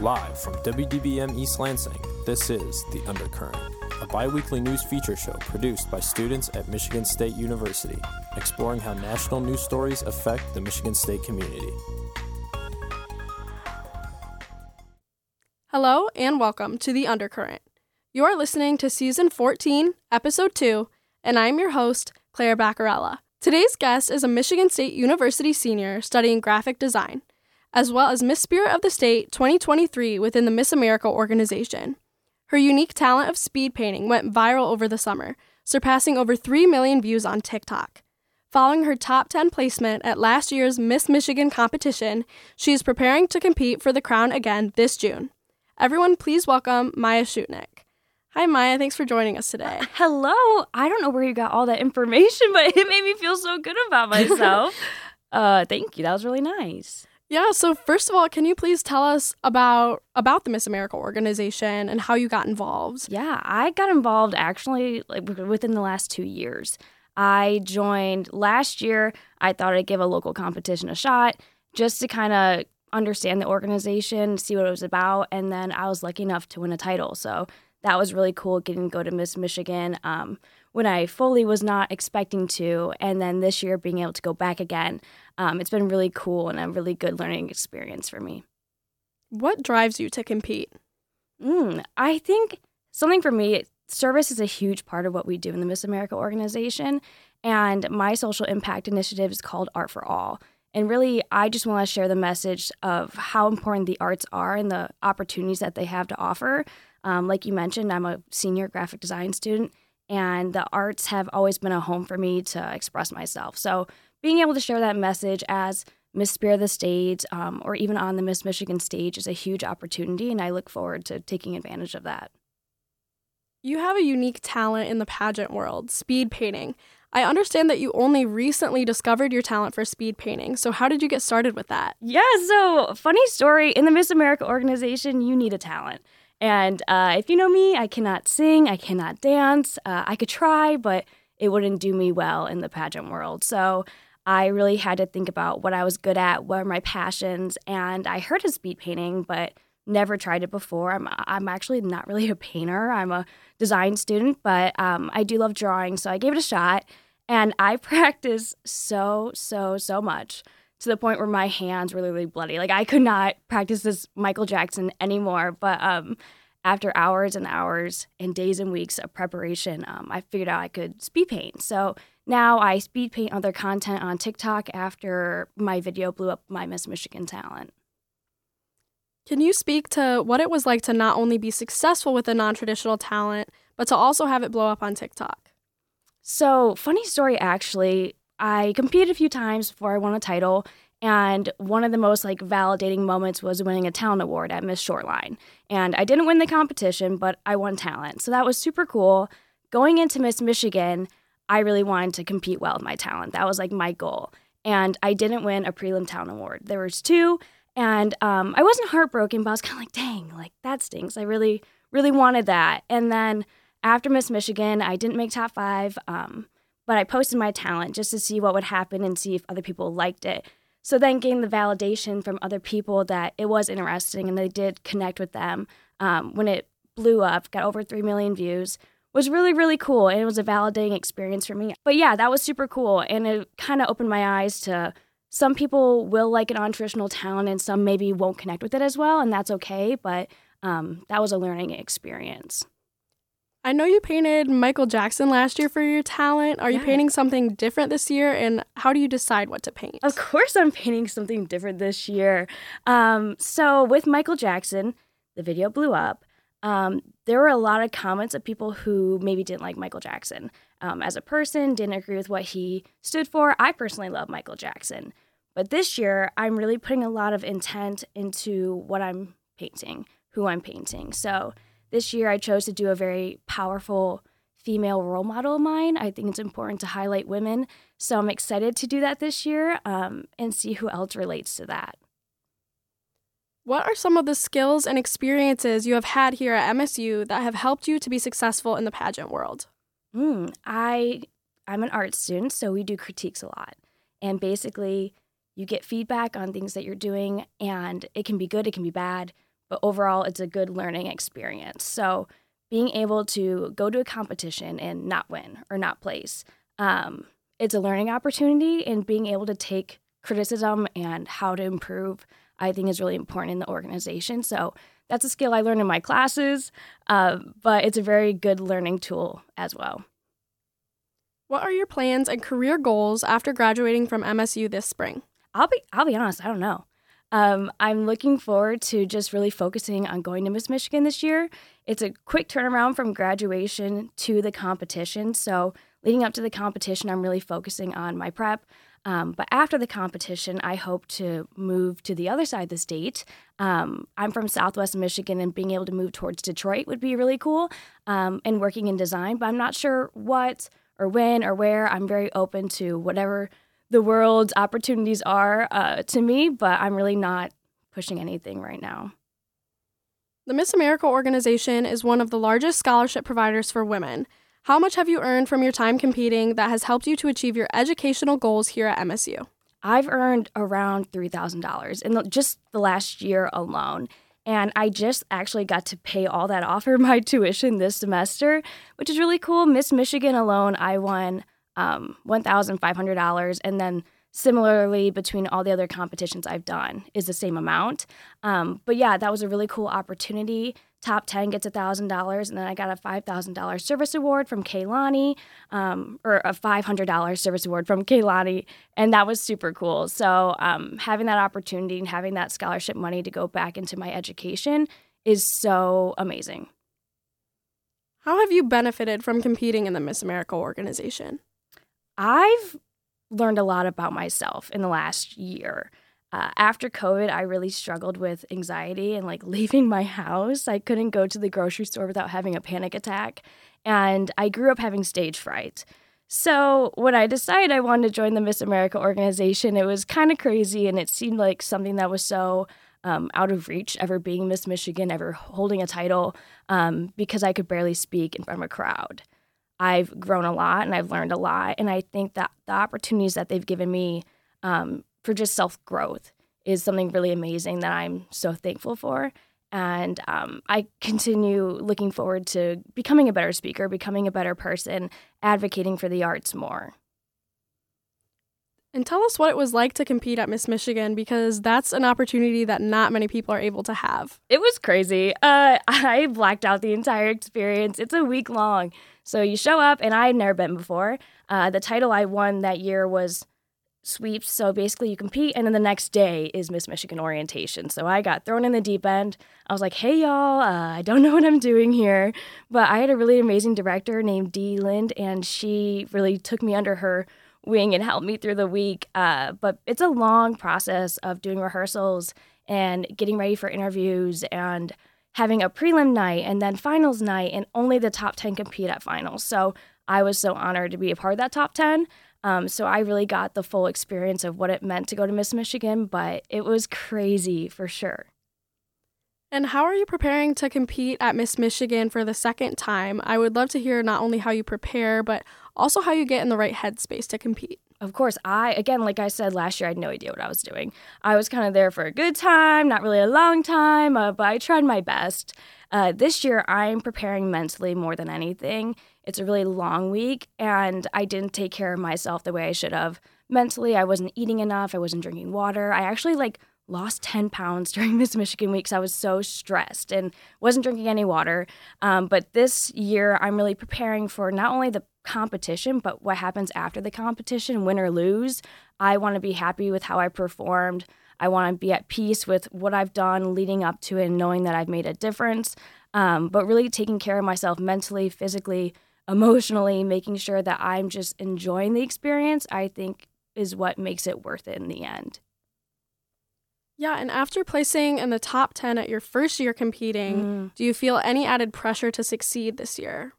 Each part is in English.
Live from WDBM East Lansing, this is The Undercurrent, a bi weekly news feature show produced by students at Michigan State University, exploring how national news stories affect the Michigan State community. Hello and welcome to The Undercurrent. You are listening to Season 14, Episode 2, and I'm your host, Claire Baccarella. Today's guest is a Michigan State University senior studying graphic design as well as Miss Spirit of the State 2023 within the Miss America organization. Her unique talent of speed painting went viral over the summer, surpassing over 3 million views on TikTok. Following her top 10 placement at last year's Miss Michigan competition, she is preparing to compete for the crown again this June. Everyone, please welcome Maya Shutnik. Hi, Maya. Thanks for joining us today. Uh, hello. I don't know where you got all that information, but it made me feel so good about myself. uh, thank you. That was really nice. Yeah, so first of all, can you please tell us about about the Miss America organization and how you got involved? Yeah, I got involved actually like within the last 2 years. I joined last year. I thought I'd give a local competition a shot just to kind of understand the organization, see what it was about, and then I was lucky enough to win a title. So that was really cool getting to go to Miss Michigan um, when I fully was not expecting to. And then this year being able to go back again, um, it's been really cool and a really good learning experience for me. What drives you to compete? Mm, I think something for me, service is a huge part of what we do in the Miss America organization. And my social impact initiative is called Art for All. And really, I just want to share the message of how important the arts are and the opportunities that they have to offer. Um, like you mentioned, I'm a senior graphic design student, and the arts have always been a home for me to express myself. So, being able to share that message as Miss Spirit of the State um, or even on the Miss Michigan stage is a huge opportunity, and I look forward to taking advantage of that. You have a unique talent in the pageant world, speed painting. I understand that you only recently discovered your talent for speed painting. So, how did you get started with that? Yeah, so funny story in the Miss America organization, you need a talent. And uh, if you know me, I cannot sing, I cannot dance. Uh, I could try, but it wouldn't do me well in the pageant world. So, I really had to think about what I was good at, what are my passions, and I heard of speed painting, but never tried it before. I'm I'm actually not really a painter. I'm a design student, but um, I do love drawing, so I gave it a shot. And I practiced so so so much to the point where my hands were literally bloody. Like I could not practice this Michael Jackson anymore. But um, after hours and hours and days and weeks of preparation, um, I figured out I could speed paint. So now I speed paint other content on TikTok after my video blew up my Miss Michigan talent. Can you speak to what it was like to not only be successful with a non traditional talent, but to also have it blow up on TikTok? So, funny story actually, I competed a few times before I won a title, and one of the most like validating moments was winning a talent award at Miss Shoreline. And I didn't win the competition, but I won talent. So that was super cool. Going into Miss Michigan, I really wanted to compete well with my talent. That was like my goal. And I didn't win a prelim talent award. There was two, and um, I wasn't heartbroken, but I was kind of like, dang, like that stinks. I really, really wanted that. And then after Miss Michigan, I didn't make top five, um, but I posted my talent just to see what would happen and see if other people liked it. So then getting the validation from other people that it was interesting and they did connect with them um, when it blew up, got over 3 million views, was really, really cool. And it was a validating experience for me. But yeah, that was super cool. And it kind of opened my eyes to some people will like an non-traditional talent and some maybe won't connect with it as well and that's okay but um, that was a learning experience i know you painted michael jackson last year for your talent are yeah. you painting something different this year and how do you decide what to paint of course i'm painting something different this year um, so with michael jackson the video blew up um, there were a lot of comments of people who maybe didn't like michael jackson um, as a person, didn't agree with what he stood for. I personally love Michael Jackson. But this year, I'm really putting a lot of intent into what I'm painting, who I'm painting. So this year, I chose to do a very powerful female role model of mine. I think it's important to highlight women. So I'm excited to do that this year um, and see who else relates to that. What are some of the skills and experiences you have had here at MSU that have helped you to be successful in the pageant world? Mm, I I'm an art student, so we do critiques a lot. And basically, you get feedback on things that you're doing, and it can be good, it can be bad. But overall, it's a good learning experience. So, being able to go to a competition and not win or not place, um, it's a learning opportunity, and being able to take criticism and how to improve, I think, is really important in the organization. So, that's a skill I learned in my classes, uh, but it's a very good learning tool as well. What are your plans and career goals after graduating from MSU this spring? I'll be I'll be honest, I don't know. Um, I'm looking forward to just really focusing on going to Miss Michigan this year. It's a quick turnaround from graduation to the competition. So, leading up to the competition, I'm really focusing on my prep. Um, but after the competition, I hope to move to the other side of the state. Um, I'm from Southwest Michigan, and being able to move towards Detroit would be really cool. Um, and working in design, but I'm not sure what or when or where. I'm very open to whatever the world's opportunities are uh, to me, but I'm really not pushing anything right now. The Miss America organization is one of the largest scholarship providers for women. How much have you earned from your time competing that has helped you to achieve your educational goals here at MSU? I've earned around $3,000 in just the last year alone. And I just actually got to pay all that off for my tuition this semester, which is really cool. Miss Michigan alone, I won um, $1,500. And then similarly, between all the other competitions I've done, is the same amount. Um, but yeah, that was a really cool opportunity. Top 10 gets $1,000. And then I got a $5,000 service award from Kaylani, um, or a $500 service award from Kaylani. And that was super cool. So um, having that opportunity and having that scholarship money to go back into my education is so amazing. How have you benefited from competing in the Miss America organization? I've learned a lot about myself in the last year. Uh, after COVID, I really struggled with anxiety and like leaving my house. I couldn't go to the grocery store without having a panic attack. And I grew up having stage fright. So when I decided I wanted to join the Miss America organization, it was kind of crazy and it seemed like something that was so um, out of reach, ever being Miss Michigan, ever holding a title, um, because I could barely speak in front of a crowd. I've grown a lot and I've learned a lot. And I think that the opportunities that they've given me um, for just self growth is something really amazing that I'm so thankful for. And um, I continue looking forward to becoming a better speaker, becoming a better person, advocating for the arts more. And tell us what it was like to compete at Miss Michigan because that's an opportunity that not many people are able to have. It was crazy. Uh, I blacked out the entire experience. It's a week long. So you show up, and I had never been before. Uh, the title I won that year was sweeps. So basically, you compete, and then the next day is Miss Michigan orientation. So I got thrown in the deep end. I was like, hey, y'all, uh, I don't know what I'm doing here. But I had a really amazing director named Dee Lind, and she really took me under her wing and help me through the week. Uh, but it's a long process of doing rehearsals and getting ready for interviews and having a prelim night and then finals night, and only the top 10 compete at finals. So I was so honored to be a part of that top 10. Um, so I really got the full experience of what it meant to go to Miss Michigan, but it was crazy for sure. And how are you preparing to compete at Miss Michigan for the second time? I would love to hear not only how you prepare, but also how you get in the right headspace to compete of course, I, again, like I said last year, I had no idea what I was doing. I was kind of there for a good time, not really a long time, uh, but I tried my best. Uh, this year, I'm preparing mentally more than anything. It's a really long week, and I didn't take care of myself the way I should have. Mentally, I wasn't eating enough, I wasn't drinking water. I actually, like, lost 10 pounds during Miss Michigan week weeks. I was so stressed and wasn't drinking any water. Um, but this year, I'm really preparing for not only the competition, but what happens after the competition, win or lose. I want to be happy with how I performed. I want to be at peace with what I've done leading up to it and knowing that I've made a difference. Um, but really taking care of myself mentally, physically, emotionally, making sure that I'm just enjoying the experience, I think is what makes it worth it in the end. Yeah, and after placing in the top 10 at your first year competing, mm. do you feel any added pressure to succeed this year?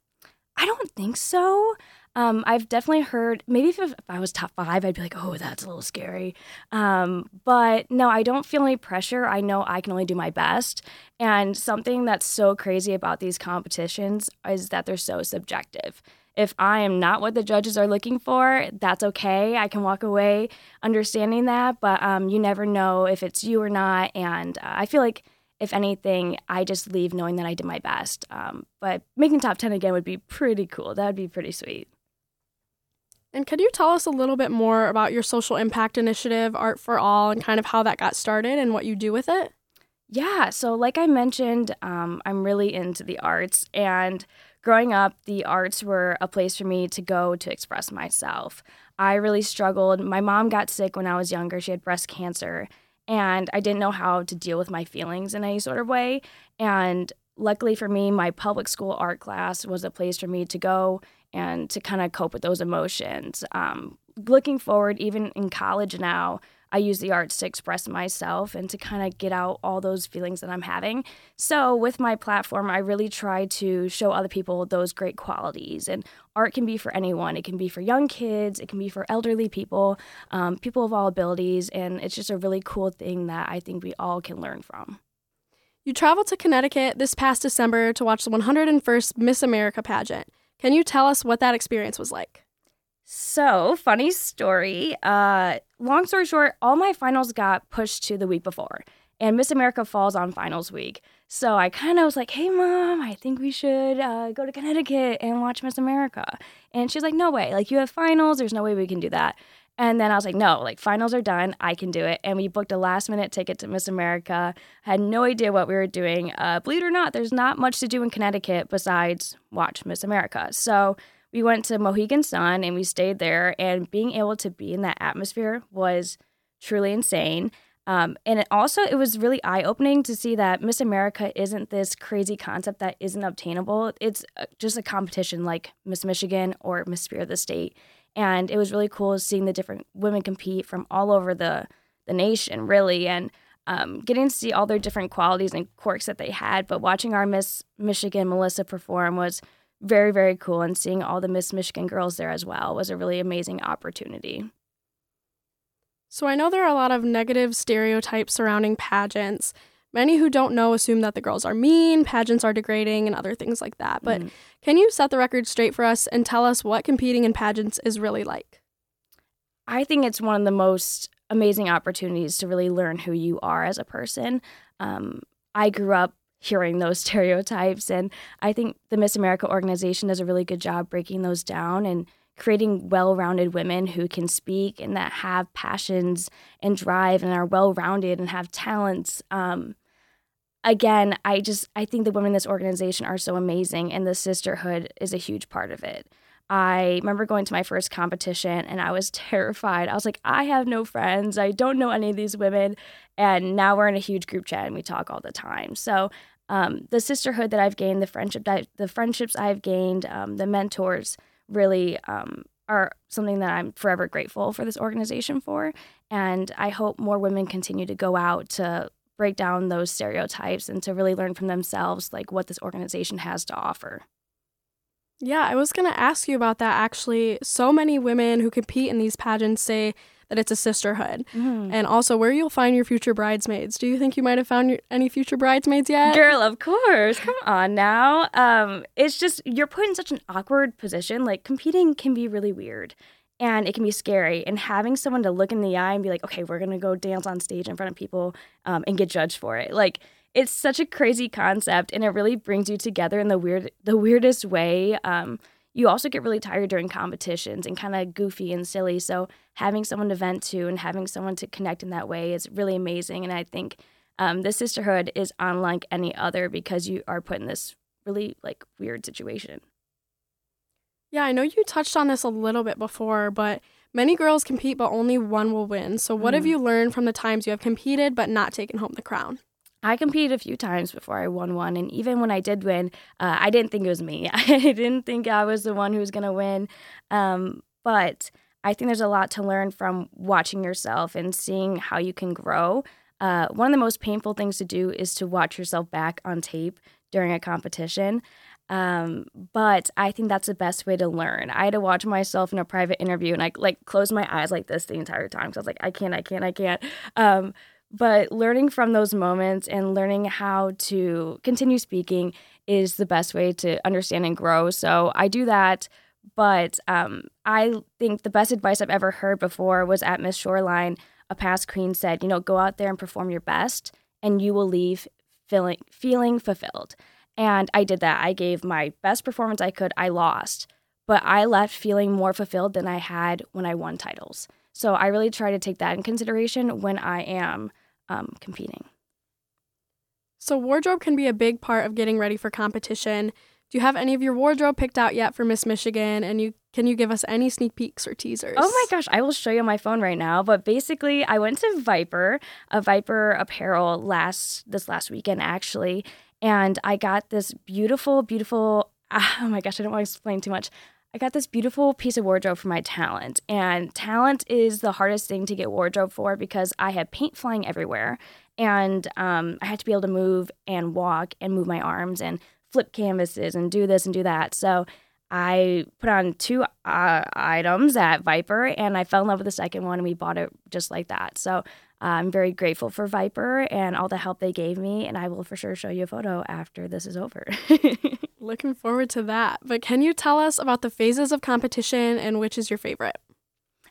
I don't think so. Um, I've definitely heard maybe if, if, I was top five, I'd be like, oh, that's a little scary. Um, but no, I don't feel any pressure. I know I can only do my best. And something that's so crazy about these competitions is that they're so subjective. If I am not what the judges are looking for, that's okay. I can walk away understanding that, but um, you never know if it's you or not. And uh, I feel like if anything, I just leave knowing that I did my best. Um, but making top 10 again would be pretty cool. That would be pretty sweet. And could you tell us a little bit more about your social impact initiative, Art for All, and kind of how that got started and what you do with it? Yeah, so like I mentioned, um, I'm really into the arts. And growing up, the arts were a place for me to go to express myself. I really struggled. My mom got sick when I was younger, she had breast cancer. And I didn't know how to deal with my feelings in any sort of way. And luckily for me, my public school art class was a place for me to go and to kind of cope with those emotions. Um, looking forward, even in college now, I use the arts to express myself and to kind of get out all those feelings that I'm having. So, with my platform, I really try to show other people those great qualities. And art can be for anyone, it can be for young kids, it can be for elderly people, um, people of all abilities. And it's just a really cool thing that I think we all can learn from. You traveled to Connecticut this past December to watch the 101st Miss America pageant. Can you tell us what that experience was like? So, funny story. Uh, long story short, all my finals got pushed to the week before, and Miss America falls on finals week. So I kind of was like, "Hey, mom, I think we should uh, go to Connecticut and watch Miss America." And she's like, "No way! Like you have finals. There's no way we can do that." And then I was like, no, like finals are done. I can do it. And we booked a last minute ticket to Miss America. Had no idea what we were doing. Uh, believe it or not, there's not much to do in Connecticut besides watch Miss America. So we went to Mohegan Sun and we stayed there. And being able to be in that atmosphere was truly insane. Um, and it also, it was really eye opening to see that Miss America isn't this crazy concept that isn't obtainable. It's uh, just a competition like Miss Michigan or Miss Spirit of the State and it was really cool seeing the different women compete from all over the the nation, really, and um, getting to see all their different qualities and quirks that they had. But watching our Miss Michigan Melissa perform was very very cool, and seeing all the Miss Michigan girls there as well was a really amazing opportunity. So I know there are a lot of negative stereotypes surrounding pageants. Many who don't know assume that the girls are mean, pageants are degrading, and other things like that. But mm. can you set the record straight for us and tell us what competing in pageants is really like? I think it's one of the most amazing opportunities to really learn who you are as a person. Um, I grew up hearing those stereotypes, and I think the Miss America organization does a really good job breaking those down and creating well rounded women who can speak and that have passions and drive and are well rounded and have talents. Um, again, I just I think the women in this organization are so amazing, and the sisterhood is a huge part of it. I remember going to my first competition and I was terrified. I was like, I have no friends. I don't know any of these women. And now we're in a huge group chat and we talk all the time. So um, the sisterhood that I've gained, the friendship that the friendships I've gained, um, the mentors really um, are something that I'm forever grateful for this organization for. And I hope more women continue to go out to break down those stereotypes and to really learn from themselves like what this organization has to offer. Yeah, I was going to ask you about that actually. So many women who compete in these pageants say that it's a sisterhood. Mm-hmm. And also where you'll find your future bridesmaids. Do you think you might have found your, any future bridesmaids yet? Girl, of course. Come on now. Um, it's just you're put in such an awkward position. Like competing can be really weird and it can be scary. And having someone to look in the eye and be like, okay, we're gonna go dance on stage in front of people um, and get judged for it, like it's such a crazy concept, and it really brings you together in the weird, the weirdest way. Um, you also get really tired during competitions and kind of goofy and silly. So having someone to vent to and having someone to connect in that way is really amazing. And I think um, the sisterhood is unlike any other because you are put in this really like weird situation. Yeah, I know you touched on this a little bit before, but many girls compete, but only one will win. So, what mm. have you learned from the times you have competed but not taken home the crown? I competed a few times before I won one, and even when I did win, uh, I didn't think it was me. I didn't think I was the one who was going to win. Um, but I think there's a lot to learn from watching yourself and seeing how you can grow. Uh, one of the most painful things to do is to watch yourself back on tape during a competition. Um, but I think that's the best way to learn. I had to watch myself in a private interview and I like closed my eyes like this the entire time because I was like, I can't, I can't, I can't. Um, but learning from those moments and learning how to continue speaking is the best way to understand and grow. So I do that. But um, I think the best advice I've ever heard before was at Miss Shoreline. A past queen said, you know, go out there and perform your best, and you will leave feeling feeling fulfilled. And I did that. I gave my best performance I could. I lost, but I left feeling more fulfilled than I had when I won titles. So I really try to take that in consideration when I am um, competing. So, wardrobe can be a big part of getting ready for competition. Do you have any of your wardrobe picked out yet for Miss Michigan? And you can you give us any sneak peeks or teasers? Oh my gosh, I will show you my phone right now. But basically, I went to Viper, a Viper apparel last this last weekend actually, and I got this beautiful, beautiful. Oh my gosh, I don't want to explain too much. I got this beautiful piece of wardrobe for my talent. And talent is the hardest thing to get wardrobe for because I had paint flying everywhere. And um, I had to be able to move and walk and move my arms and flip canvases and do this and do that. So I put on two uh, items at Viper and I fell in love with the second one and we bought it just like that. So I'm very grateful for Viper and all the help they gave me. And I will for sure show you a photo after this is over. Looking forward to that. But can you tell us about the phases of competition and which is your favorite?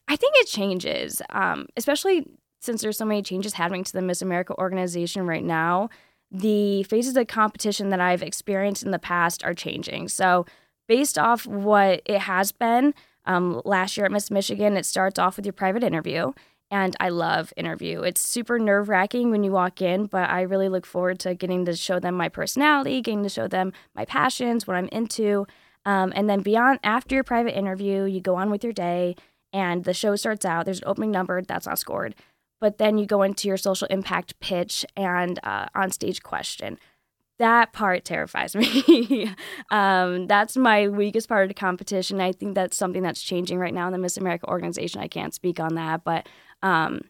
I think it changes, um, especially since there's so many changes happening to the Miss America organization right now the phases of competition that I've experienced in the past are changing. So, based off what it has been, um, last year at Miss Michigan, it starts off with your private interview. And I love interview. It's super nerve wracking when you walk in, but I really look forward to getting to show them my personality, getting to show them my passions, what I'm into. Um, and then beyond, after your private interview, you go on with your day and the show starts out. There's an opening number that's not scored but then you go into your social impact pitch and uh, on stage question. That part terrifies me. um, that's my weakest part of the competition. I think that's something that's changing right now in the Miss America organization. I can't speak on that, but um,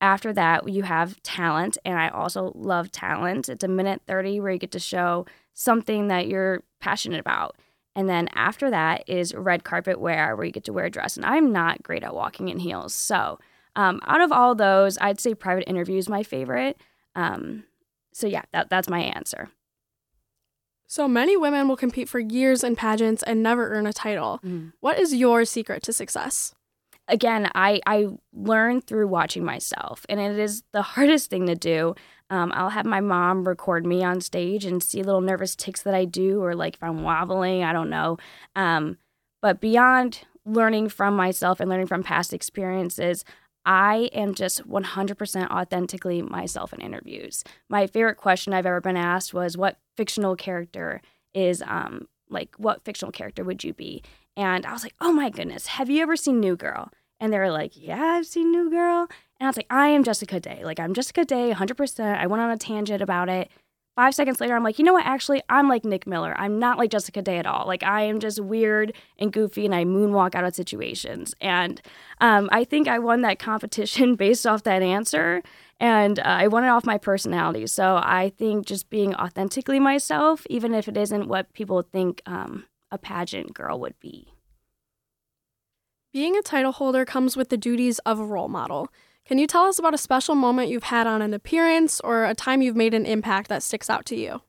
after that, you have talent, and I also love talent. It's a minute 30 where you get to show something that you're passionate about. And then after that is red carpet wear, where you get to wear a dress. And I'm not great at walking in heels. So um, out of all those, I'd say private interview is my favorite. Um, so yeah, that, that's my answer. So many women will compete for years in pageants and never earn a title. Mm. What is your secret to success? Again, I, I learned through watching myself, and it is the hardest thing to do. Um, I'll have my mom record me on stage and see little nervous ticks that I do, or like if I'm wobbling, I don't know. Um, but beyond learning from myself and learning from past experiences, I am just 100% authentically myself in interviews. My favorite question I've ever been asked was, What fictional character is, um, like, what fictional character would you be? And I was like, Oh my goodness, have you ever seen New Girl? And they were like, Yeah, I've seen New Girl. And I was like, I am Jessica Day. Like, I'm Jessica Day, 100%. I went on a tangent about it. Five seconds later, I'm like, you know what? Actually, I'm like Nick Miller. I'm not like Jessica Day at all. Like, I am just weird and goofy, and I moonwalk out of situations. And um, I think I won that competition based off that answer, and uh, I won it off my personality. So I think just being authentically myself, even if it isn't what people think um, a pageant girl would be. Being a title holder comes with the duties of a role model. Can you tell us about a special moment you've had on an appearance or a time you've made an impact that sticks out to you?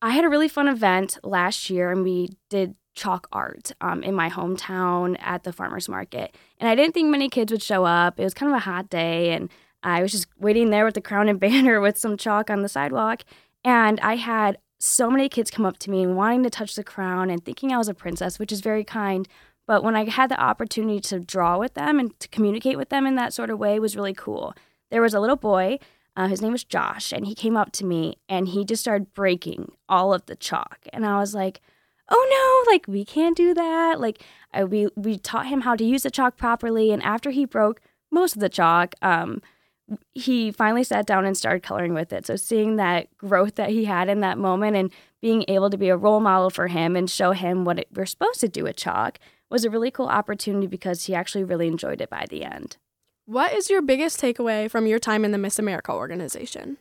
I had a really fun event last year and we did chalk art um, in my hometown at the farmer's market. And I didn't think many kids would show up. It was kind of a hot day and I was just waiting there with the crown and banner with some chalk on the sidewalk. And I had so many kids come up to me and wanting to touch the crown and thinking I was a princess, which is very kind. But when I had the opportunity to draw with them and to communicate with them in that sort of way was really cool. There was a little boy, uh, his name was Josh, and he came up to me and he just started breaking all of the chalk. And I was like, oh no, like we can't do that. Like I, we, we taught him how to use the chalk properly. And after he broke most of the chalk, um, he finally sat down and started coloring with it. So seeing that growth that he had in that moment and being able to be a role model for him and show him what it, we're supposed to do with chalk was a really cool opportunity because he actually really enjoyed it by the end. What is your biggest takeaway from your time in the Miss America organization?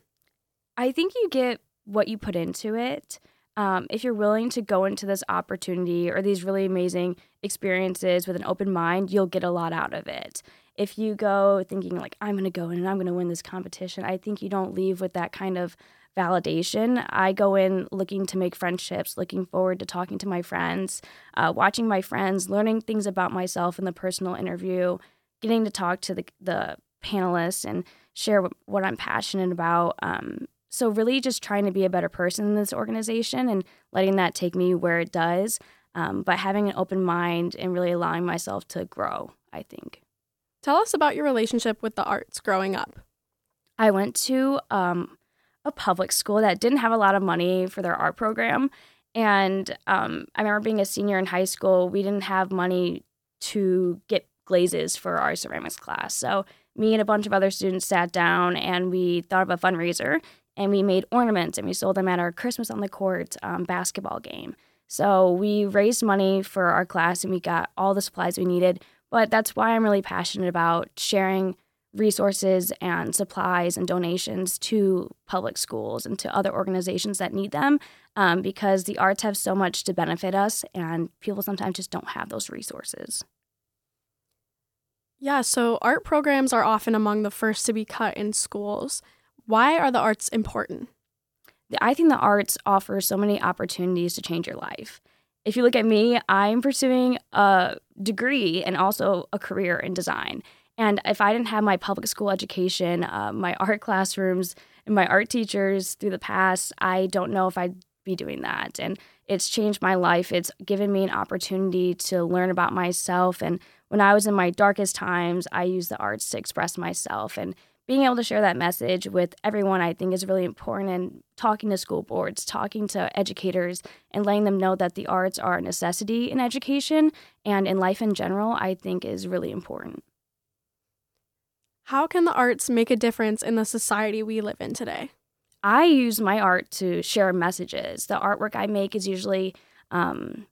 I think you get what you put into it. Um, if you're willing to go into this opportunity or these really amazing experiences with an open mind, you'll get a lot out of it. If you go thinking, like, I'm going to go in and I'm going to win this competition, I think you don't leave with that kind of validation. I go in looking to make friendships, looking forward to talking to my friends, uh, watching my friends, learning things about myself in the personal interview, getting to talk to the, the panelists and share what, what I'm passionate about. Um, so, really, just trying to be a better person in this organization and letting that take me where it does, um, but having an open mind and really allowing myself to grow, I think. Tell us about your relationship with the arts growing up. I went to um, a public school that didn't have a lot of money for their art program. And um, I remember being a senior in high school, we didn't have money to get glazes for our ceramics class. So me and a bunch of other students sat down and we thought of a fundraiser and we made ornaments and we sold them at our Christmas on the Court um, basketball game. So we raised money for our class and we got all the supplies we needed. But that's why I'm really passionate about sharing resources and supplies and donations to public schools and to other organizations that need them um, because the arts have so much to benefit us and people sometimes just don't have those resources. Yeah, so art programs are often among the first to be cut in schools. Why are the arts important? I think the arts offer so many opportunities to change your life. If you look at me, I'm pursuing a degree and also a career in design. And if I didn't have my public school education, uh, my art classrooms, and my art teachers through the past, I don't know if I'd be doing that. And it's changed my life. It's given me an opportunity to learn about myself. And when I was in my darkest times, I used the arts to express myself. And being able to share that message with everyone, I think, is really important. And talking to school boards, talking to educators, and letting them know that the arts are a necessity in education and in life in general, I think is really important. How can the arts make a difference in the society we live in today? I use my art to share messages. The artwork I make is usually um,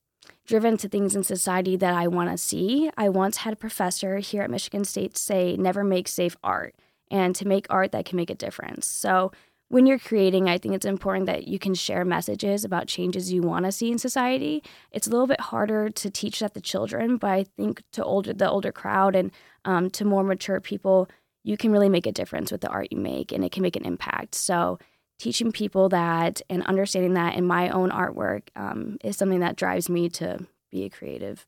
driven to things in society that I want to see. I once had a professor here at Michigan State say, never make safe art, and to make art that can make a difference. So, when you're creating, I think it's important that you can share messages about changes you want to see in society. It's a little bit harder to teach that to children, but I think to older the older crowd and um, to more mature people, you can really make a difference with the art you make and it can make an impact. So, teaching people that and understanding that in my own artwork um, is something that drives me to be a creative.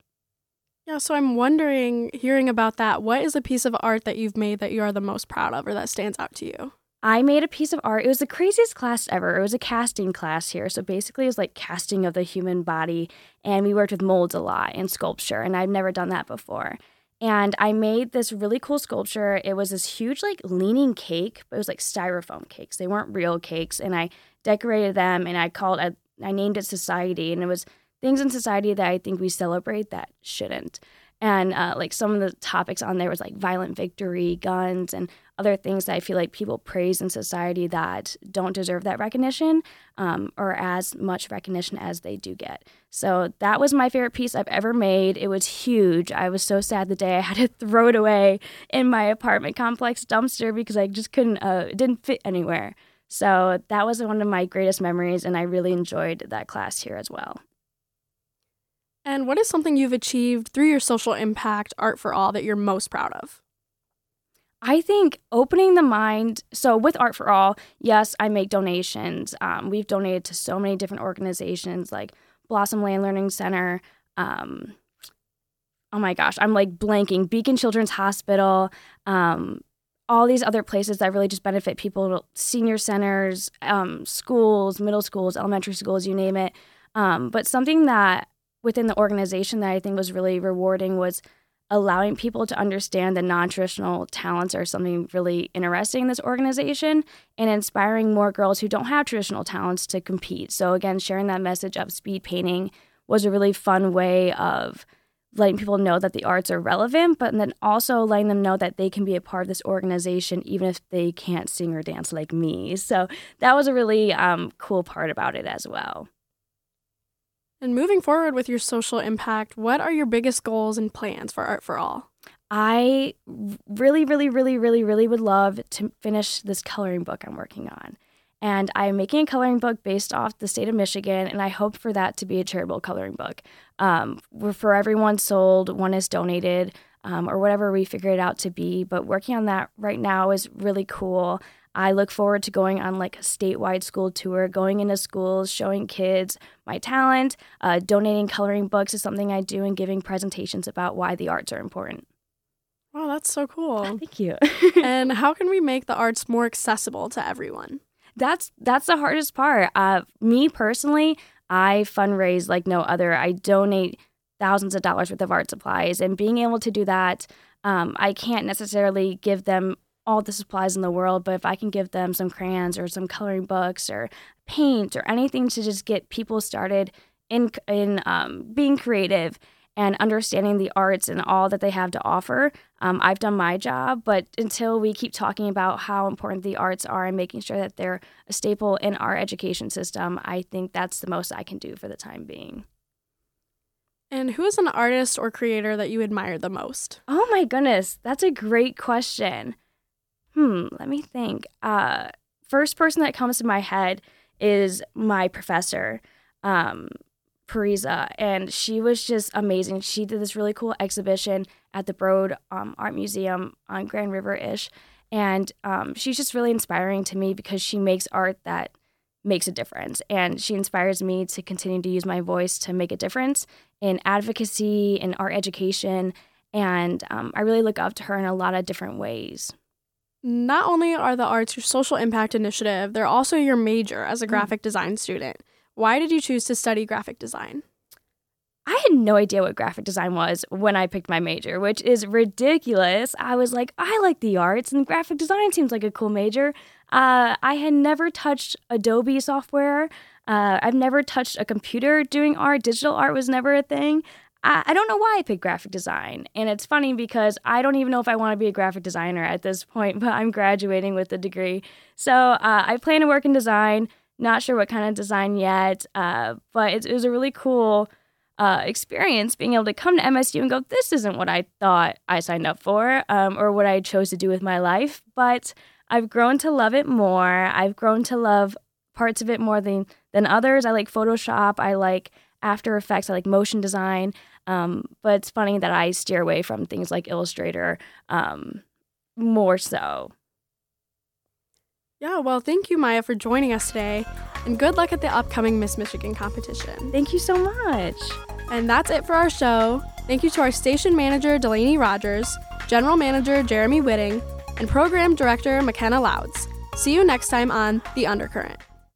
Yeah, so I'm wondering, hearing about that, what is a piece of art that you've made that you are the most proud of or that stands out to you? I made a piece of art. It was the craziest class ever. It was a casting class here. So basically, it was like casting of the human body. And we worked with molds a lot and sculpture. And I've never done that before. And I made this really cool sculpture. It was this huge, like, leaning cake, but it was like styrofoam cakes. They weren't real cakes. And I decorated them and I called, I, I named it Society. And it was things in society that I think we celebrate that shouldn't. And uh, like some of the topics on there was like violent victory, guns, and other things that I feel like people praise in society that don't deserve that recognition um, or as much recognition as they do get. So that was my favorite piece I've ever made. It was huge. I was so sad the day I had to throw it away in my apartment complex dumpster because I just couldn't, uh, it didn't fit anywhere. So that was one of my greatest memories, and I really enjoyed that class here as well. And what is something you've achieved through your social impact, Art for All, that you're most proud of? I think opening the mind. So, with Art for All, yes, I make donations. Um, we've donated to so many different organizations like Blossomland Learning Center. Um, oh my gosh, I'm like blanking. Beacon Children's Hospital. Um, all these other places that really just benefit people, senior centers, um, schools, middle schools, elementary schools, you name it. Um, but something that within the organization that I think was really rewarding was allowing people to understand that non-traditional talents are something really interesting in this organization and inspiring more girls who don't have traditional talents to compete. So again, sharing that message of speed painting was a really fun way of letting people know that the arts are relevant, but then also letting them know that they can be a part of this organization even if they can't sing or dance like me. So that was a really um, cool part about it as well. And moving forward with your social impact, what are your biggest goals and plans for Art for All? I really, really, really, really, really would love to finish this coloring book I'm working on. And I'm making a coloring book based off the state of Michigan, and I hope for that to be a charitable coloring book. Um, for everyone sold, one is donated, um, or whatever we figure it out to be. But working on that right now is really cool. I look forward to going on like a statewide school tour, going into schools, showing kids my talent. Uh, donating coloring books is something I do, and giving presentations about why the arts are important. Wow, that's so cool. Thank you. and how can we make the arts more accessible to everyone? That's that's the hardest part. Uh, me personally, I fundraise like no other. I donate thousands of dollars worth of art supplies, and being able to do that, um, I can't necessarily give them all the supplies in the world, but if I can give them some crayons or some coloring books or paint or anything to just get people started in in um, being creative and understanding the arts and all that they have to offer, um, I've done my job. But until we keep talking about how important the arts are and making sure that they're a staple in our education system, I think that's the most I can do for the time being. And who is an artist or creator that you admire the most? Oh my goodness, that's a great question. Hmm, let me think. Uh, first person that comes to my head is my professor, um, Parisa, and she was just amazing. She did this really cool exhibition at the Broad um, Art Museum on Grand River ish, and um, she's just really inspiring to me because she makes art that makes a difference, and she inspires me to continue to use my voice to make a difference in advocacy, in art education, and um, I really look up to her in a lot of different ways. Not only are the arts your social impact initiative, they're also your major as a mm. graphic mm. design student. Why did you choose to study graphic design? I had no idea what graphic design was when I picked my major, which is ridiculous. I was like, I like the arts, and graphic design seems like a cool major. Uh, I had never touched Adobe software. Uh, I've never touched a computer doing art. Digital art was never a thing. I, I don't know why I picked graphic design. And it's funny because I don't even know if I want to be a graphic designer at this point, but I'm graduating with a degree. So uh, I plan to work in design. Not sure what kind of design yet, uh, but it, it, was a really cool uh, experience being able to come to MSU and go, this isn't what I thought I signed up for um, or what I chose to do with my life. But I've grown to love it more. I've grown to love parts of it more than, than others. I like Photoshop. I like After Effects. I like motion design. Um, but it's funny that I steer away from things like Illustrator um, more so. Yeah, well, thank you, Maya, for joining us today, and good luck at the upcoming Miss Michigan competition. Thank you so much. And that's it for our show. Thank you to our station manager, Delaney Rogers, general manager, Jeremy Whitting, and program director, McKenna Louds. See you next time on The Undercurrent.